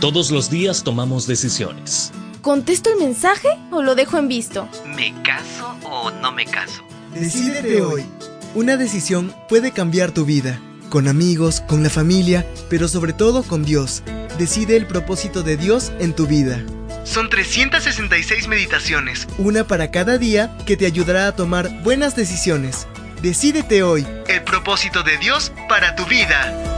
Todos los días tomamos decisiones. ¿Contesto el mensaje o lo dejo en visto? ¿Me caso o no me caso? Decídete hoy. Una decisión puede cambiar tu vida. Con amigos, con la familia, pero sobre todo con Dios. Decide el propósito de Dios en tu vida. Son 366 meditaciones, una para cada día, que te ayudará a tomar buenas decisiones. Decídete hoy el propósito de Dios para tu vida.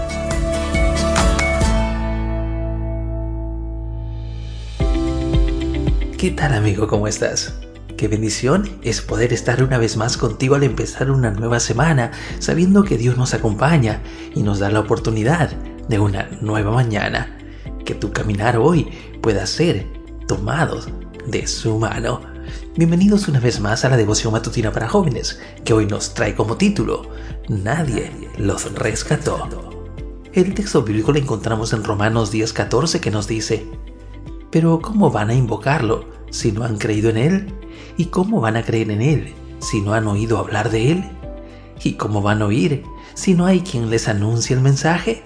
¿Qué tal amigo? ¿Cómo estás? Qué bendición es poder estar una vez más contigo al empezar una nueva semana, sabiendo que Dios nos acompaña y nos da la oportunidad de una nueva mañana. Que tu caminar hoy pueda ser tomado de su mano. Bienvenidos una vez más a la devoción matutina para jóvenes, que hoy nos trae como título Nadie los rescató. El texto bíblico lo encontramos en Romanos 10:14 que nos dice, pero ¿cómo van a invocarlo si no han creído en Él? ¿Y cómo van a creer en Él si no han oído hablar de Él? ¿Y cómo van a oír si no hay quien les anuncie el mensaje?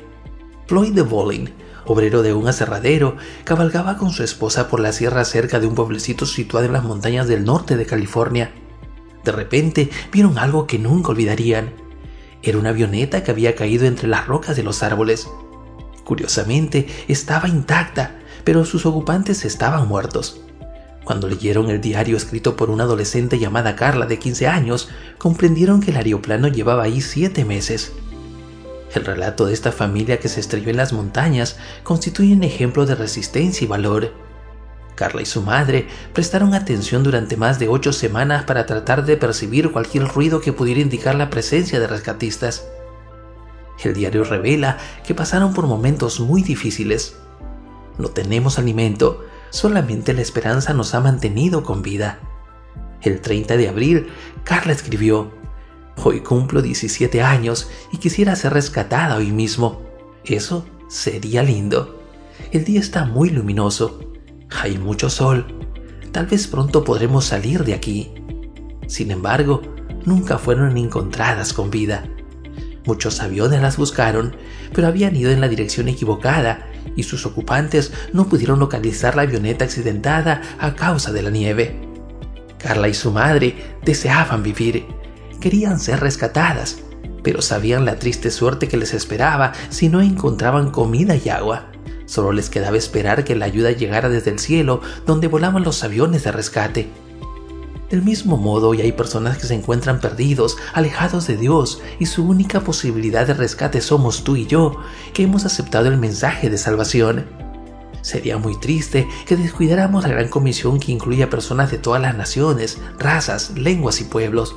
Floyd de Bowling, obrero de un aserradero, cabalgaba con su esposa por la sierra cerca de un pueblecito situado en las montañas del norte de California. De repente vieron algo que nunca olvidarían. Era una avioneta que había caído entre las rocas de los árboles. Curiosamente, estaba intacta pero sus ocupantes estaban muertos. Cuando leyeron el diario escrito por una adolescente llamada Carla de 15 años, comprendieron que el aeroplano llevaba ahí siete meses. El relato de esta familia que se estrelló en las montañas constituye un ejemplo de resistencia y valor. Carla y su madre prestaron atención durante más de ocho semanas para tratar de percibir cualquier ruido que pudiera indicar la presencia de rescatistas. El diario revela que pasaron por momentos muy difíciles, no tenemos alimento, solamente la esperanza nos ha mantenido con vida. El 30 de abril, Carla escribió, Hoy cumplo 17 años y quisiera ser rescatada hoy mismo. Eso sería lindo. El día está muy luminoso. Hay mucho sol. Tal vez pronto podremos salir de aquí. Sin embargo, nunca fueron encontradas con vida. Muchos aviones las buscaron, pero habían ido en la dirección equivocada y sus ocupantes no pudieron localizar la avioneta accidentada a causa de la nieve. Carla y su madre deseaban vivir, querían ser rescatadas, pero sabían la triste suerte que les esperaba si no encontraban comida y agua. Solo les quedaba esperar que la ayuda llegara desde el cielo donde volaban los aviones de rescate. Del mismo modo, hoy hay personas que se encuentran perdidos, alejados de Dios, y su única posibilidad de rescate somos tú y yo, que hemos aceptado el mensaje de salvación. Sería muy triste que descuidáramos la gran comisión que incluye a personas de todas las naciones, razas, lenguas y pueblos.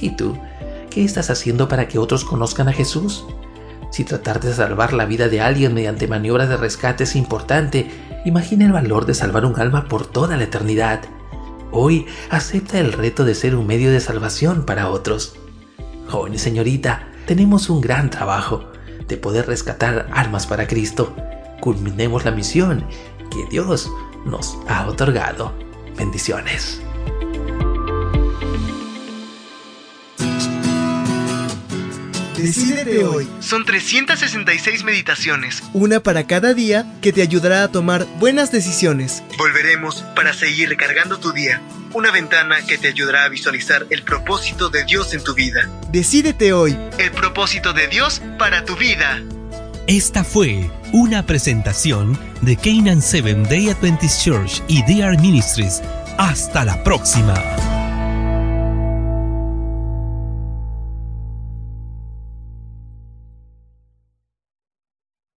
¿Y tú? ¿Qué estás haciendo para que otros conozcan a Jesús? Si tratar de salvar la vida de alguien mediante maniobras de rescate es importante, imagina el valor de salvar un alma por toda la eternidad. Hoy acepta el reto de ser un medio de salvación para otros. Joven y señorita, tenemos un gran trabajo de poder rescatar almas para Cristo. Culminemos la misión que Dios nos ha otorgado. Bendiciones. Decídete hoy. Son 366 meditaciones, una para cada día, que te ayudará a tomar buenas decisiones. Volveremos para seguir recargando tu día. Una ventana que te ayudará a visualizar el propósito de Dios en tu vida. Decídete hoy. El propósito de Dios para tu vida. Esta fue una presentación de Canaan Seven Day Adventist Church y DR Ministries. Hasta la próxima.